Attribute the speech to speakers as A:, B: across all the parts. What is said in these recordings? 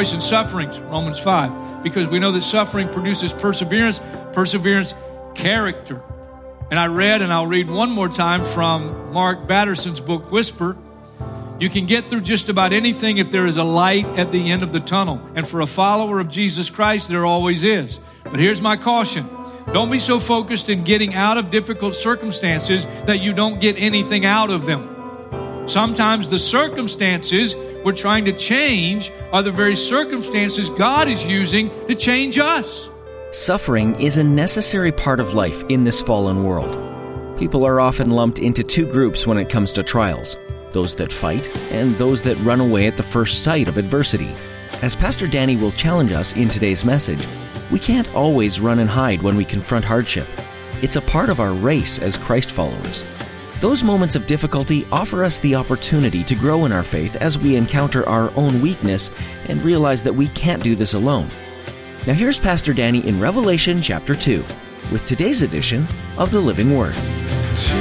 A: Rejoice in sufferings, Romans 5, because we know that suffering produces perseverance, perseverance, character. And I read, and I'll read one more time from Mark Batterson's book, Whisper. You can get through just about anything if there is a light at the end of the tunnel. And for a follower of Jesus Christ, there always is. But here's my caution don't be so focused in getting out of difficult circumstances that you don't get anything out of them. Sometimes the circumstances we're trying to change are the very circumstances God is using to change us.
B: Suffering is a necessary part of life in this fallen world. People are often lumped into two groups when it comes to trials those that fight and those that run away at the first sight of adversity. As Pastor Danny will challenge us in today's message, we can't always run and hide when we confront hardship. It's a part of our race as Christ followers. Those moments of difficulty offer us the opportunity to grow in our faith as we encounter our own weakness and realize that we can't do this alone. Now, here's Pastor Danny in Revelation chapter 2 with today's edition of the Living Word.
C: To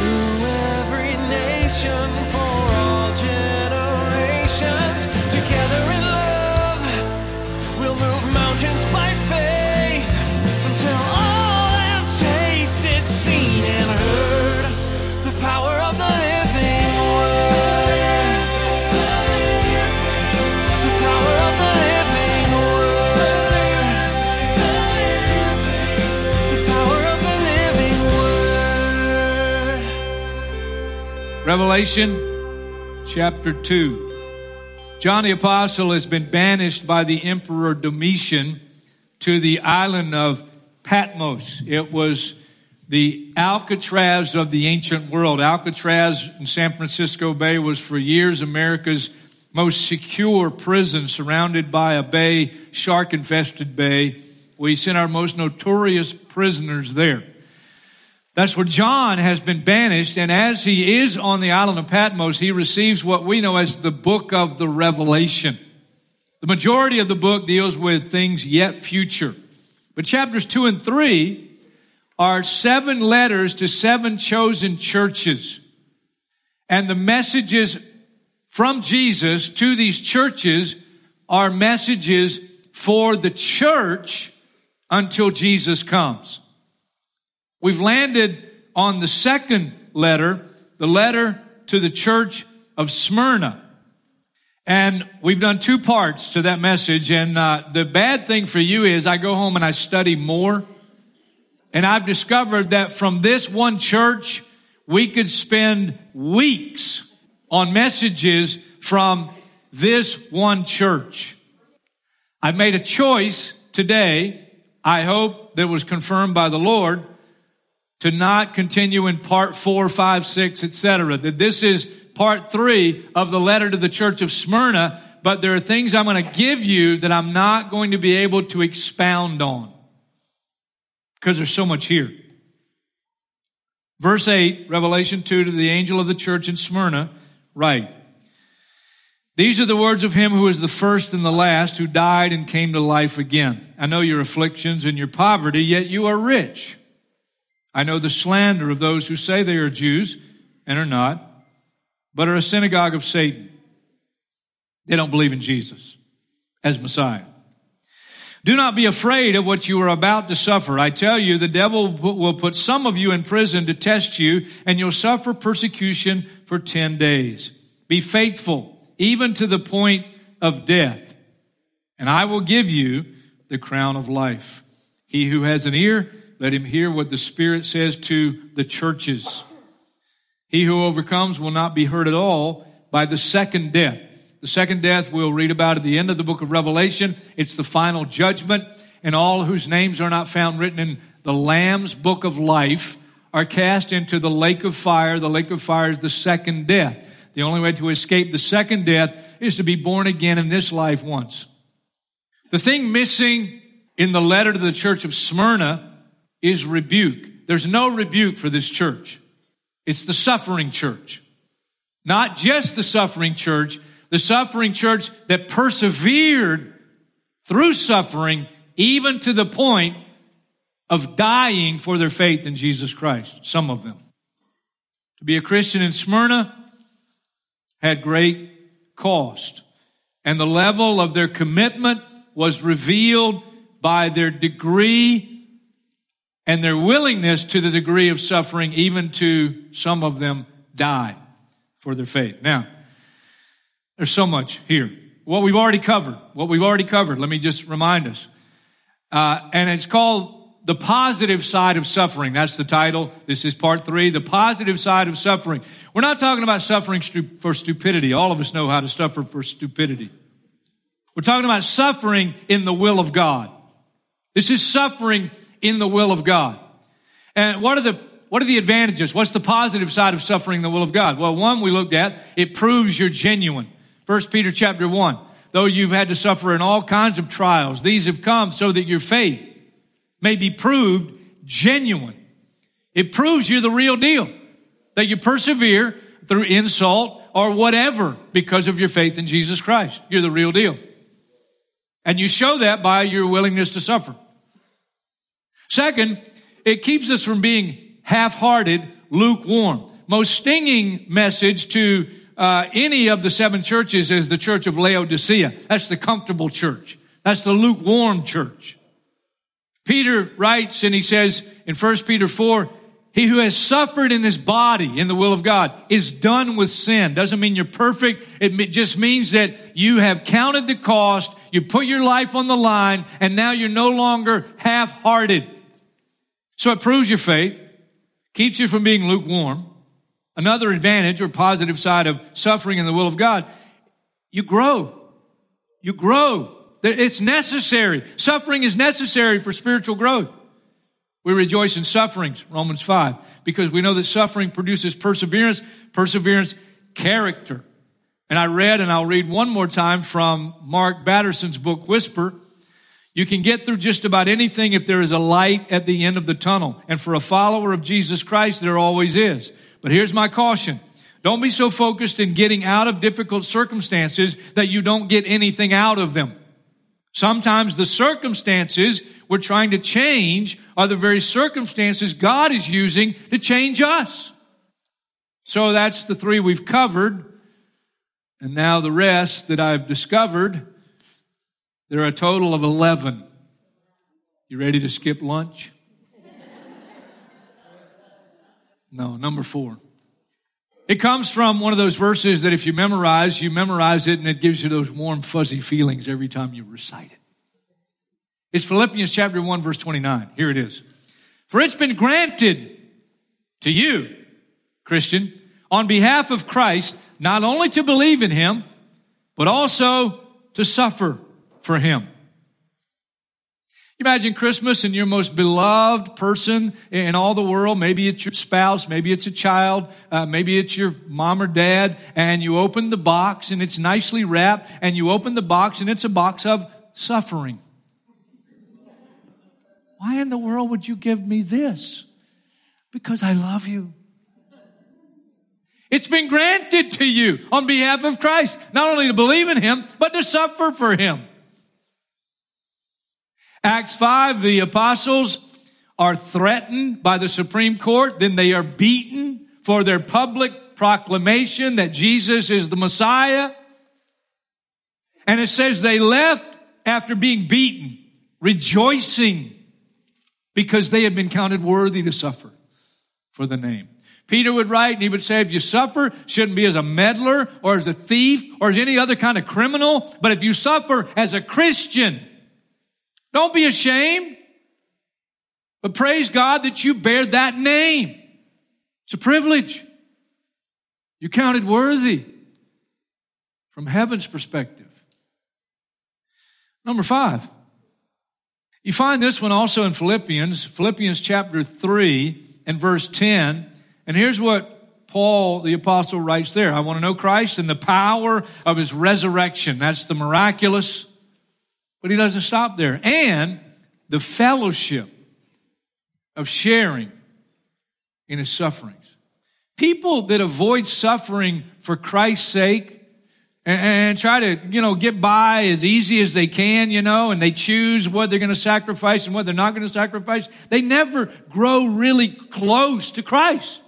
C: every nation
A: Revelation chapter 2. John the Apostle has been banished by the Emperor Domitian to the island of Patmos. It was the Alcatraz of the ancient world. Alcatraz in San Francisco Bay was for years America's most secure prison, surrounded by a bay, shark infested bay. We sent our most notorious prisoners there. That's where John has been banished, and as he is on the island of Patmos, he receives what we know as the book of the Revelation. The majority of the book deals with things yet future. But chapters two and three are seven letters to seven chosen churches. And the messages from Jesus to these churches are messages for the church until Jesus comes. We've landed on the second letter, the letter to the church of Smyrna. And we've done two parts to that message. And uh, the bad thing for you is I go home and I study more. And I've discovered that from this one church, we could spend weeks on messages from this one church. I made a choice today. I hope that was confirmed by the Lord to not continue in part four, five, six, etc. That this is part three of the letter to the church of Smyrna, but there are things I'm going to give you that I'm not going to be able to expound on because there's so much here. Verse 8, Revelation 2 to the angel of the church in Smyrna, write, These are the words of him who is the first and the last, who died and came to life again. I know your afflictions and your poverty, yet you are rich. I know the slander of those who say they are Jews and are not, but are a synagogue of Satan. They don't believe in Jesus as Messiah. Do not be afraid of what you are about to suffer. I tell you, the devil will put some of you in prison to test you, and you'll suffer persecution for 10 days. Be faithful, even to the point of death, and I will give you the crown of life. He who has an ear, let him hear what the Spirit says to the churches. He who overcomes will not be hurt at all by the second death. The second death we'll read about at the end of the book of Revelation. It's the final judgment, and all whose names are not found written in the Lamb's book of life are cast into the lake of fire. The lake of fire is the second death. The only way to escape the second death is to be born again in this life once. The thing missing in the letter to the church of Smyrna is rebuke. There's no rebuke for this church. It's the suffering church. Not just the suffering church, the suffering church that persevered through suffering even to the point of dying for their faith in Jesus Christ. Some of them. To be a Christian in Smyrna had great cost. And the level of their commitment was revealed by their degree and their willingness to the degree of suffering, even to some of them die for their faith. Now, there's so much here. What we've already covered, what we've already covered, let me just remind us. Uh, and it's called the positive side of suffering. That's the title. This is part three, the positive side of suffering. We're not talking about suffering for stupidity. All of us know how to suffer for stupidity. We're talking about suffering in the will of God. This is suffering in the will of God. And what are the what are the advantages? What's the positive side of suffering the will of God? Well, one we looked at, it proves you're genuine. First Peter chapter one. Though you've had to suffer in all kinds of trials, these have come so that your faith may be proved genuine. It proves you're the real deal. That you persevere through insult or whatever because of your faith in Jesus Christ. You're the real deal. And you show that by your willingness to suffer. Second, it keeps us from being half-hearted, lukewarm. Most stinging message to uh, any of the seven churches is the church of Laodicea. That's the comfortable church. That's the lukewarm church. Peter writes and he says in 1 Peter 4, he who has suffered in his body in the will of God is done with sin. Doesn't mean you're perfect. It just means that you have counted the cost, you put your life on the line, and now you're no longer half-hearted. So it proves your faith, keeps you from being lukewarm. Another advantage or positive side of suffering in the will of God, you grow. You grow. It's necessary. Suffering is necessary for spiritual growth. We rejoice in sufferings, Romans 5, because we know that suffering produces perseverance, perseverance, character. And I read, and I'll read one more time from Mark Batterson's book, Whisper. You can get through just about anything if there is a light at the end of the tunnel. And for a follower of Jesus Christ, there always is. But here's my caution. Don't be so focused in getting out of difficult circumstances that you don't get anything out of them. Sometimes the circumstances we're trying to change are the very circumstances God is using to change us. So that's the three we've covered. And now the rest that I've discovered, there are a total of 11. You ready to skip lunch? No, number four. It comes from one of those verses that if you memorize, you memorize it and it gives you those warm, fuzzy feelings every time you recite it. It's Philippians chapter 1, verse 29. Here it is. For it's been granted to you, Christian, on behalf of Christ, not only to believe in him, but also to suffer for him Imagine Christmas and your most beloved person in all the world. Maybe it's your spouse, maybe it's a child, uh, maybe it's your mom or dad, and you open the box and it's nicely wrapped, and you open the box and it's a box of suffering. Why in the world would you give me this? Because I love you. It's been granted to you on behalf of Christ, not only to believe in Him, but to suffer for Him. Acts 5, the apostles are threatened by the Supreme Court, then they are beaten for their public proclamation that Jesus is the Messiah. And it says they left after being beaten, rejoicing because they had been counted worthy to suffer for the name. Peter would write and he would say, if you suffer, shouldn't be as a meddler or as a thief or as any other kind of criminal, but if you suffer as a Christian, don't be ashamed, but praise God that you bear that name. It's a privilege. You counted worthy from heaven's perspective. Number five, you find this one also in Philippians, Philippians chapter 3 and verse 10. And here's what Paul the apostle writes there. I want to know Christ and the power of his resurrection. That's the miraculous but he doesn't stop there. And the fellowship of sharing in his sufferings. People that avoid suffering for Christ's sake and, try to, you know, get by as easy as they can, you know, and they choose what they're going to sacrifice and what they're not going to sacrifice, they never grow really close to Christ.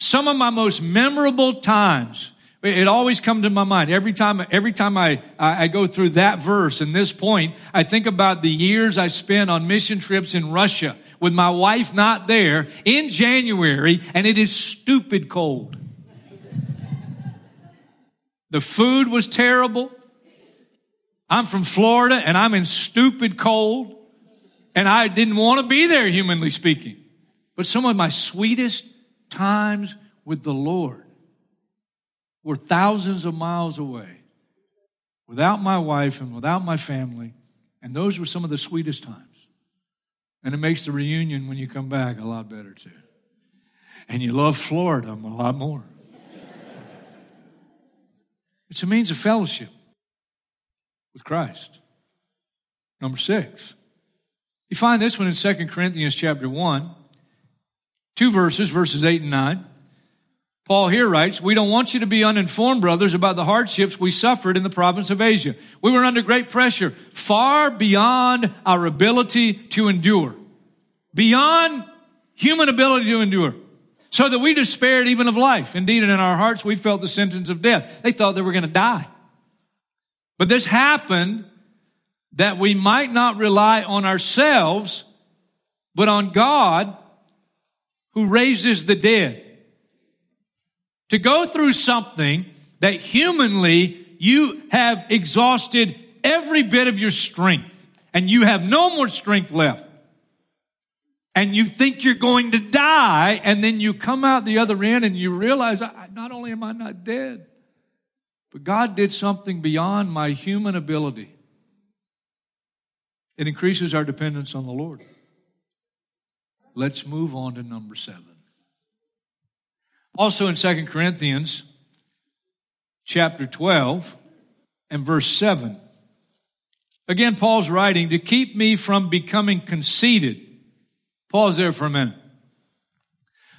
A: Some of my most memorable times, it always comes to my mind every time, every time I, I go through that verse and this point, I think about the years I spent on mission trips in Russia with my wife not there in January and it is stupid cold. The food was terrible. I'm from Florida and I'm in stupid cold and I didn't want to be there, humanly speaking. But some of my sweetest times with the Lord were thousands of miles away without my wife and without my family. And those were some of the sweetest times. And it makes the reunion when you come back a lot better too. And you love Florida a lot more. It's a means of fellowship with Christ. Number six. You find this one in 2 Corinthians chapter 1, two verses, verses 8 and 9. Paul here writes, We don't want you to be uninformed, brothers, about the hardships we suffered in the province of Asia. We were under great pressure, far beyond our ability to endure, beyond human ability to endure so that we despaired even of life. Indeed, in our hearts, we felt the sentence of death. They thought they were going to die. But this happened that we might not rely on ourselves, but on God who raises the dead. To go through something that humanly you have exhausted every bit of your strength and you have no more strength left and you think you're going to die, and then you come out the other end and you realize, not only am I not dead, but God did something beyond my human ability. It increases our dependence on the Lord. Let's move on to number seven. Also in Second Corinthians chapter 12 and verse 7. Again, Paul's writing to keep me from becoming conceited. Pause there for a minute.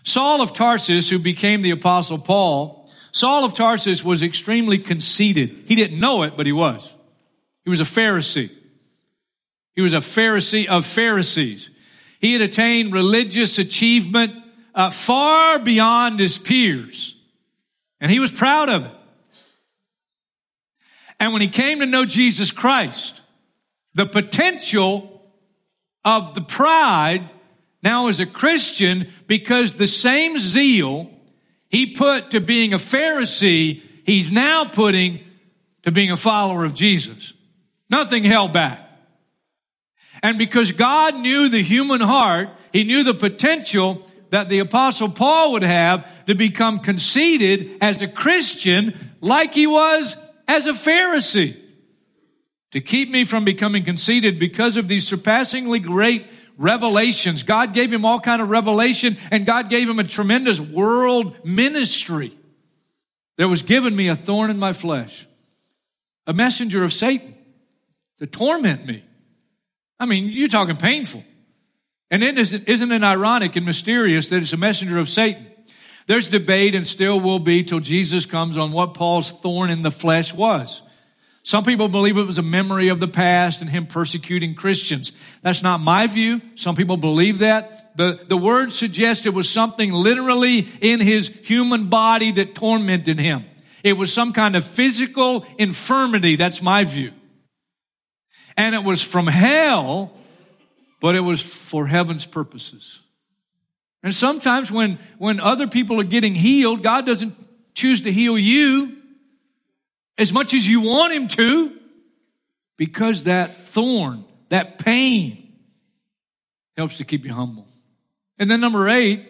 A: Saul of Tarsus, who became the apostle Paul, Saul of Tarsus was extremely conceited. He didn't know it, but he was. He was a Pharisee. He was a Pharisee of Pharisees. He had attained religious achievement uh, far beyond his peers. And he was proud of it. And when he came to know Jesus Christ, the potential of the pride now as a Christian because the same zeal he put to being a Pharisee, he's now putting to being a follower of Jesus. Nothing held back. And because God knew the human heart, he knew the potential that the apostle Paul would have to become conceited as a Christian like he was as a Pharisee. To keep me from becoming conceited because of these surpassingly great revelations. God gave him all kind of revelation and God gave him a tremendous world ministry. There was given me a thorn in my flesh, a messenger of Satan to torment me. I mean, you're talking painful. And isn't, isn't it ironic and mysterious that it's a messenger of Satan? There's debate and still will be till Jesus comes on what Paul's thorn in the flesh was. Some people believe it was a memory of the past and him persecuting Christians. That's not my view. Some people believe that. The, the word suggests it was something literally in his human body that tormented him. It was some kind of physical infirmity. That's my view. And it was from hell, but it was for heaven's purposes. And sometimes when, when other people are getting healed, God doesn't choose to heal you as much as you want him to because that thorn, that pain helps to keep you humble. And then number eight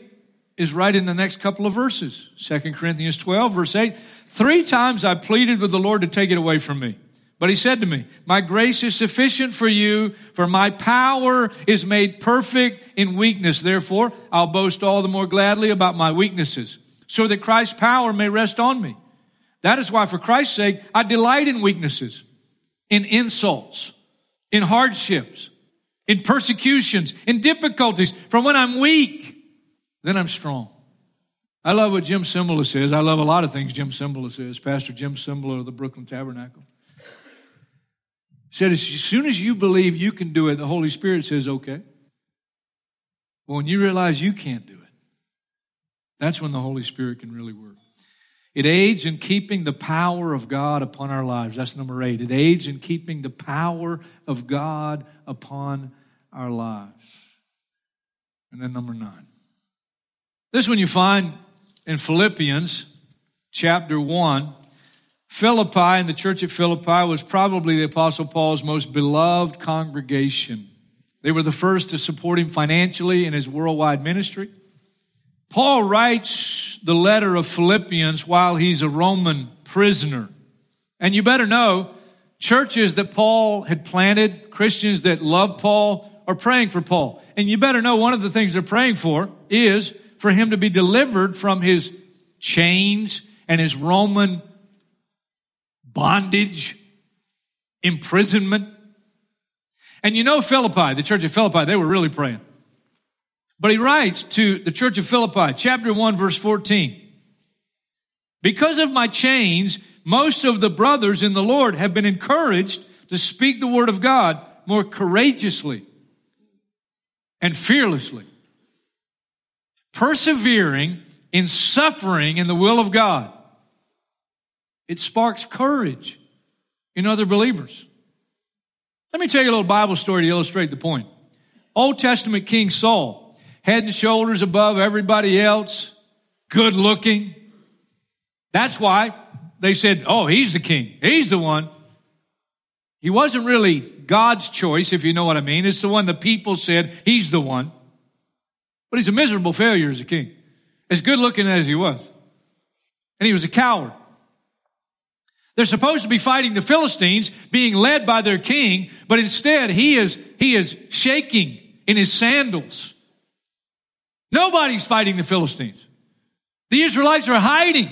A: is right in the next couple of verses. Second Corinthians 12 verse 8. Three times I pleaded with the Lord to take it away from me. But he said to me, my grace is sufficient for you, for my power is made perfect in weakness. Therefore, I'll boast all the more gladly about my weaknesses, so that Christ's power may rest on me. That is why, for Christ's sake, I delight in weaknesses, in insults, in hardships, in persecutions, in difficulties, from when I'm weak, then I'm strong. I love what Jim Cymbala says. I love a lot of things Jim Cymbala says. Pastor Jim Cymbala of the Brooklyn Tabernacle said, as soon as you believe you can do it, the Holy Spirit says, okay. Well, when you realize you can't do it, that's when the Holy Spirit can really work. It aids in keeping the power of God upon our lives. That's number eight. It aids in keeping the power of God upon our lives. And then number nine. This one you find in Philippians chapter 1. Philippi and the church at Philippi was probably the Apostle Paul's most beloved congregation. They were the first to support him financially in his worldwide ministry. Paul writes the letter of Philippians while he's a Roman prisoner. And you better know, churches that Paul had planted, Christians that love Paul, are praying for Paul. And you better know one of the things they're praying for is for him to be delivered from his chains and his Roman bondage, imprisonment. And you know Philippi, the church of Philippi, they were really praying. But he writes to the church of Philippi, chapter 1, verse 14. Because of my chains, most of the brothers in the Lord have been encouraged to speak the word of God more courageously and fearlessly, persevering in suffering in the will of God. It sparks courage in other believers. Let me tell you a little Bible story to illustrate the point. Old Testament King Saul head and shoulders above everybody else, good looking. That's why they said, oh, he's the king. He's the one. He wasn't really God's choice, if you know what I mean. It's the one the people said, he's the one. But he's a miserable failure as a king, as good looking as he was. And he was a coward. They're supposed to be fighting the Philistines, being led by their king, but instead he is, he is shaking in his sandals. Nobody's fighting the Philistines. The Israelites are hiding.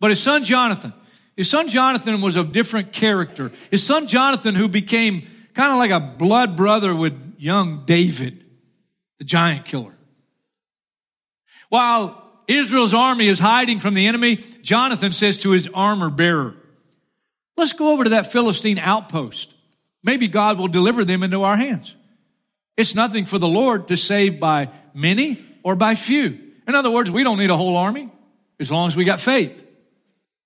A: But his son Jonathan, his son Jonathan was of different character. His son Jonathan, who became kind of like a blood brother with young David, the giant killer. While Israel's army is hiding from the enemy, Jonathan says to his armor bearer, let's go over to that Philistine outpost. Maybe God will deliver them into our hands. It's nothing for the Lord to save by many or by few. In other words, we don't need a whole army as long as we got faith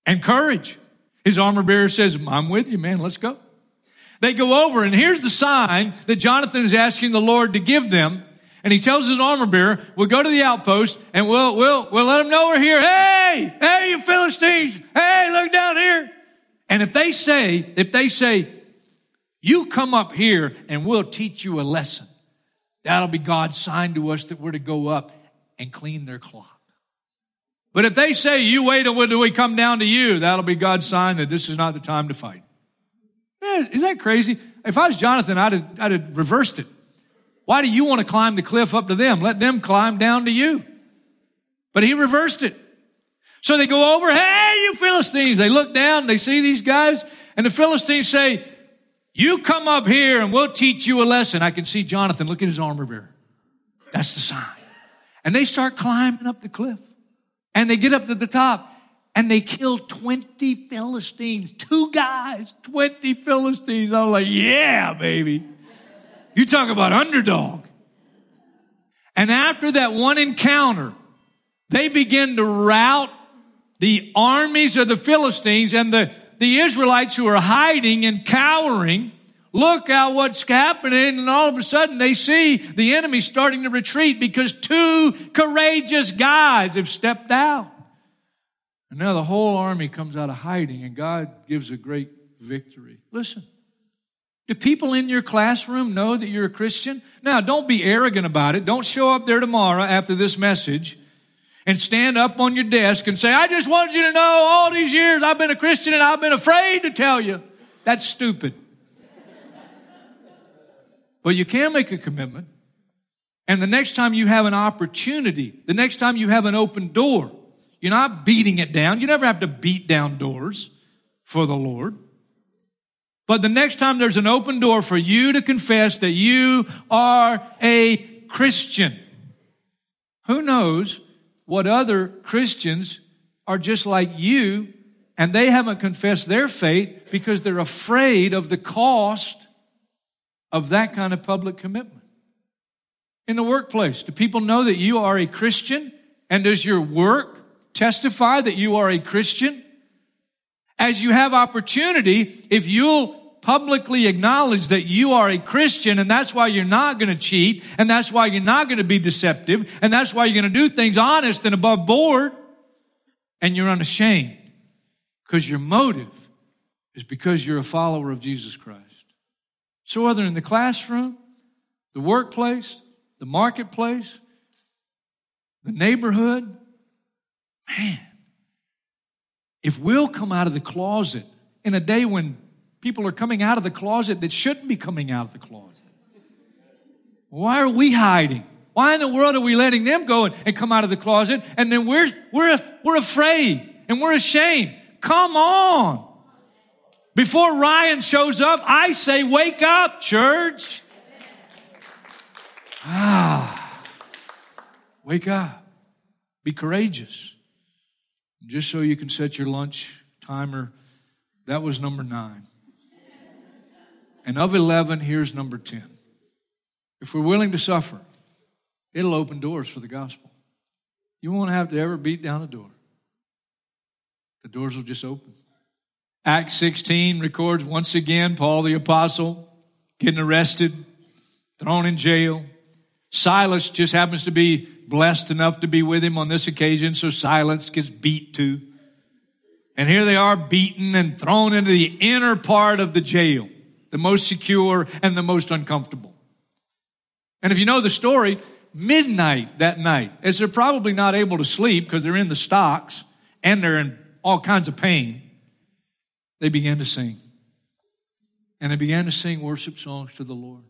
A: and courage. His armor bearer says, I'm with you, man. Let's go. They go over and here's the sign that Jonathan is asking the Lord to give them. And he tells his armor bearer, we'll go to the outpost and we'll, we'll, we'll let them know we're here. Hey, hey, you Philistines. Hey, look down here. And if they say, if they say, you come up here and we'll teach you a lesson. That'll be God's sign to us that we're to go up and clean their clock. But if they say, you wait until we come down to you, that'll be God's sign that this is not the time to fight. Man, is that crazy? If I was Jonathan, I'd have, I'd have reversed it. Why do you want to climb the cliff up to them? Let them climb down to you. But he reversed it. So they go over, hey, you Philistines. They look down, they see these guys, and the Philistines say, you come up here and we'll teach you a lesson. I can see Jonathan look at his armor bearer. That's the sign. And they start climbing up the cliff. And they get up to the top and they kill 20 Philistines. Two guys, 20 Philistines. I'm like, yeah, baby. You talk about underdog. And after that one encounter, they begin to rout the armies of the Philistines and the the Israelites who are hiding and cowering look at what's happening and all of a sudden they see the enemy starting to retreat because two courageous guys have stepped out. And now the whole army comes out of hiding and God gives a great victory. Listen. Do people in your classroom know that you're a Christian? Now, don't be arrogant about it. Don't show up there tomorrow after this message and stand up on your desk and say, I just wanted you to know all these years I've been a Christian and I've been afraid to tell you. That's stupid. Well, you can make a commitment. And the next time you have an opportunity, the next time you have an open door, you're not beating it down. You never have to beat down doors for the Lord. But the next time there's an open door for you to confess that you are a Christian, who knows what other Christians are just like you and they haven't confessed their faith because they're afraid of the cost of that kind of public commitment. In the workplace, do people know that you are a Christian? And does your work testify that you are a Christian? As you have opportunity, if you'll publicly acknowledge that you are a Christian and that's why you're not going to cheat and that's why you're not going to be deceptive and that's why you're going to do things honest and above board and you're unashamed because your motive is because you're a follower of Jesus Christ. So whether in the classroom, the workplace, the marketplace, the neighborhood, man, if we'll come out of the closet in a day when people are coming out of the closet that shouldn't be coming out of the closet, why are we hiding? Why in the world are we letting them go and, and come out of the closet and then we're, we're, we're afraid and we're ashamed? Come on. Before Ryan shows up, I say, wake up, church. Ah, wake up. Be courageous. Just so you can set your lunch timer, that was number nine. And of 11, here's number 10. If we're willing to suffer, it'll open doors for the gospel. You won't have to ever beat down a door, the doors will just open. Acts 16 records once again Paul the apostle getting arrested, thrown in jail. Silas just happens to be blessed enough to be with him on this occasion, so Silas gets beat too. And here they are beaten and thrown into the inner part of the jail, the most secure and the most uncomfortable. And if you know the story, midnight that night, as they're probably not able to sleep because they're in the stocks and they're in all kinds of pain, they began to sing. And they began to sing worship songs to the Lord.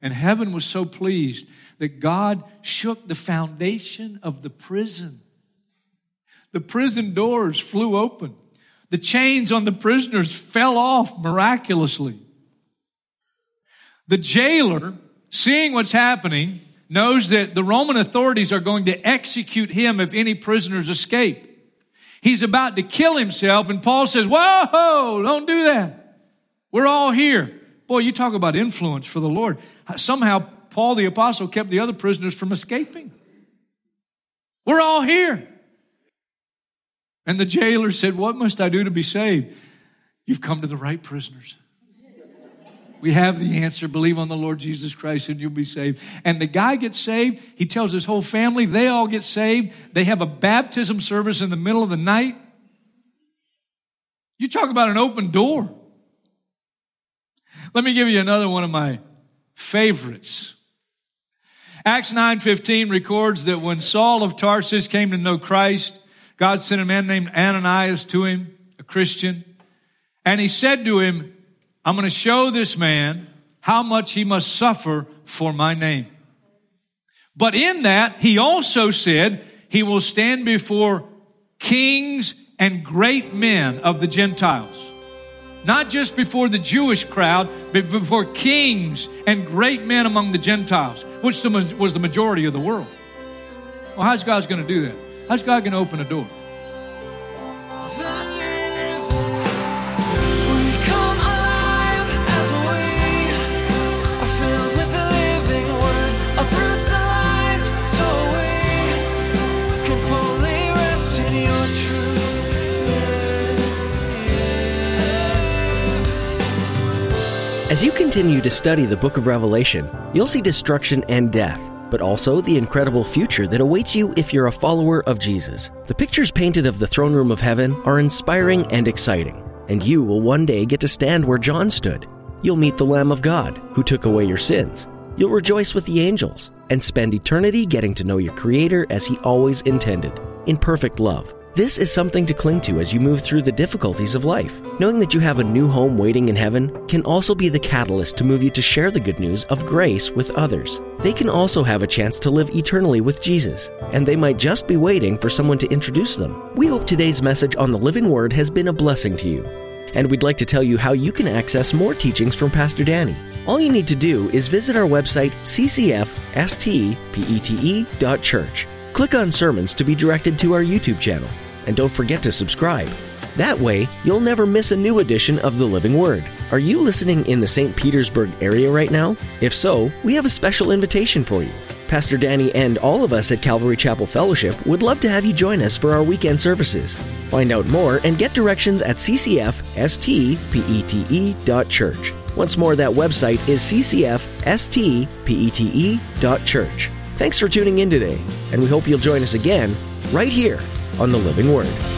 A: And heaven was so pleased that God shook the foundation of the prison. The prison doors flew open. The chains on the prisoners fell off miraculously. The jailer, seeing what's happening, knows that the Roman authorities are going to execute him if any prisoners escape. He's about to kill himself, and Paul says, Whoa, don't do that. We're all here. Boy, you talk about influence for the Lord. Somehow, Paul the apostle kept the other prisoners from escaping. We're all here. And the jailer said, What must I do to be saved? You've come to the right prisoners. We have the answer. Believe on the Lord Jesus Christ and you'll be saved. And the guy gets saved. He tells his whole family. They all get saved. They have a baptism service in the middle of the night. You talk about an open door. Let me give you another one of my favorites. Acts 9:15 records that when Saul of Tarsus came to know Christ, God sent a man named Ananias to him, a Christian, and he said to him, I'm going to show this man how much he must suffer for my name. But in that, he also said he will stand before kings and great men of the Gentiles. Not just before the Jewish crowd, but before kings and great men among the Gentiles, which was the majority of the world. Well, how's God going to do that? How's God going to open a door?
B: As you continue to study the book of Revelation, you'll see destruction and death, but also the incredible future that awaits you if you're a follower of Jesus. The pictures painted of the throne room of heaven are inspiring and exciting, and you will one day get to stand where John stood. You'll meet the Lamb of God, who took away your sins. You'll rejoice with the angels and spend eternity getting to know your Creator as He always intended, in perfect love. This is something to cling to as you move through the difficulties of life. Knowing that you have a new home waiting in heaven can also be the catalyst to move you to share the good news of grace with others. They can also have a chance to live eternally with Jesus, and they might just be waiting for someone to introduce them. We hope today's message on the Living Word has been a blessing to you. And we'd like to tell you how you can access more teachings from Pastor Danny. All you need to do is visit our website, ccfstpete.church. Click on sermons to be directed to our YouTube channel. And don't forget to subscribe. That way, you'll never miss a new edition of the Living Word. Are you listening in the St. Petersburg area right now? If so, we have a special invitation for you. Pastor Danny and all of us at Calvary Chapel Fellowship would love to have you join us for our weekend services. Find out more and get directions at ccfstpete.church. Once more, that website is ccfstpete.church. Thanks for tuning in today, and we hope you'll join us again right here on the Living Word.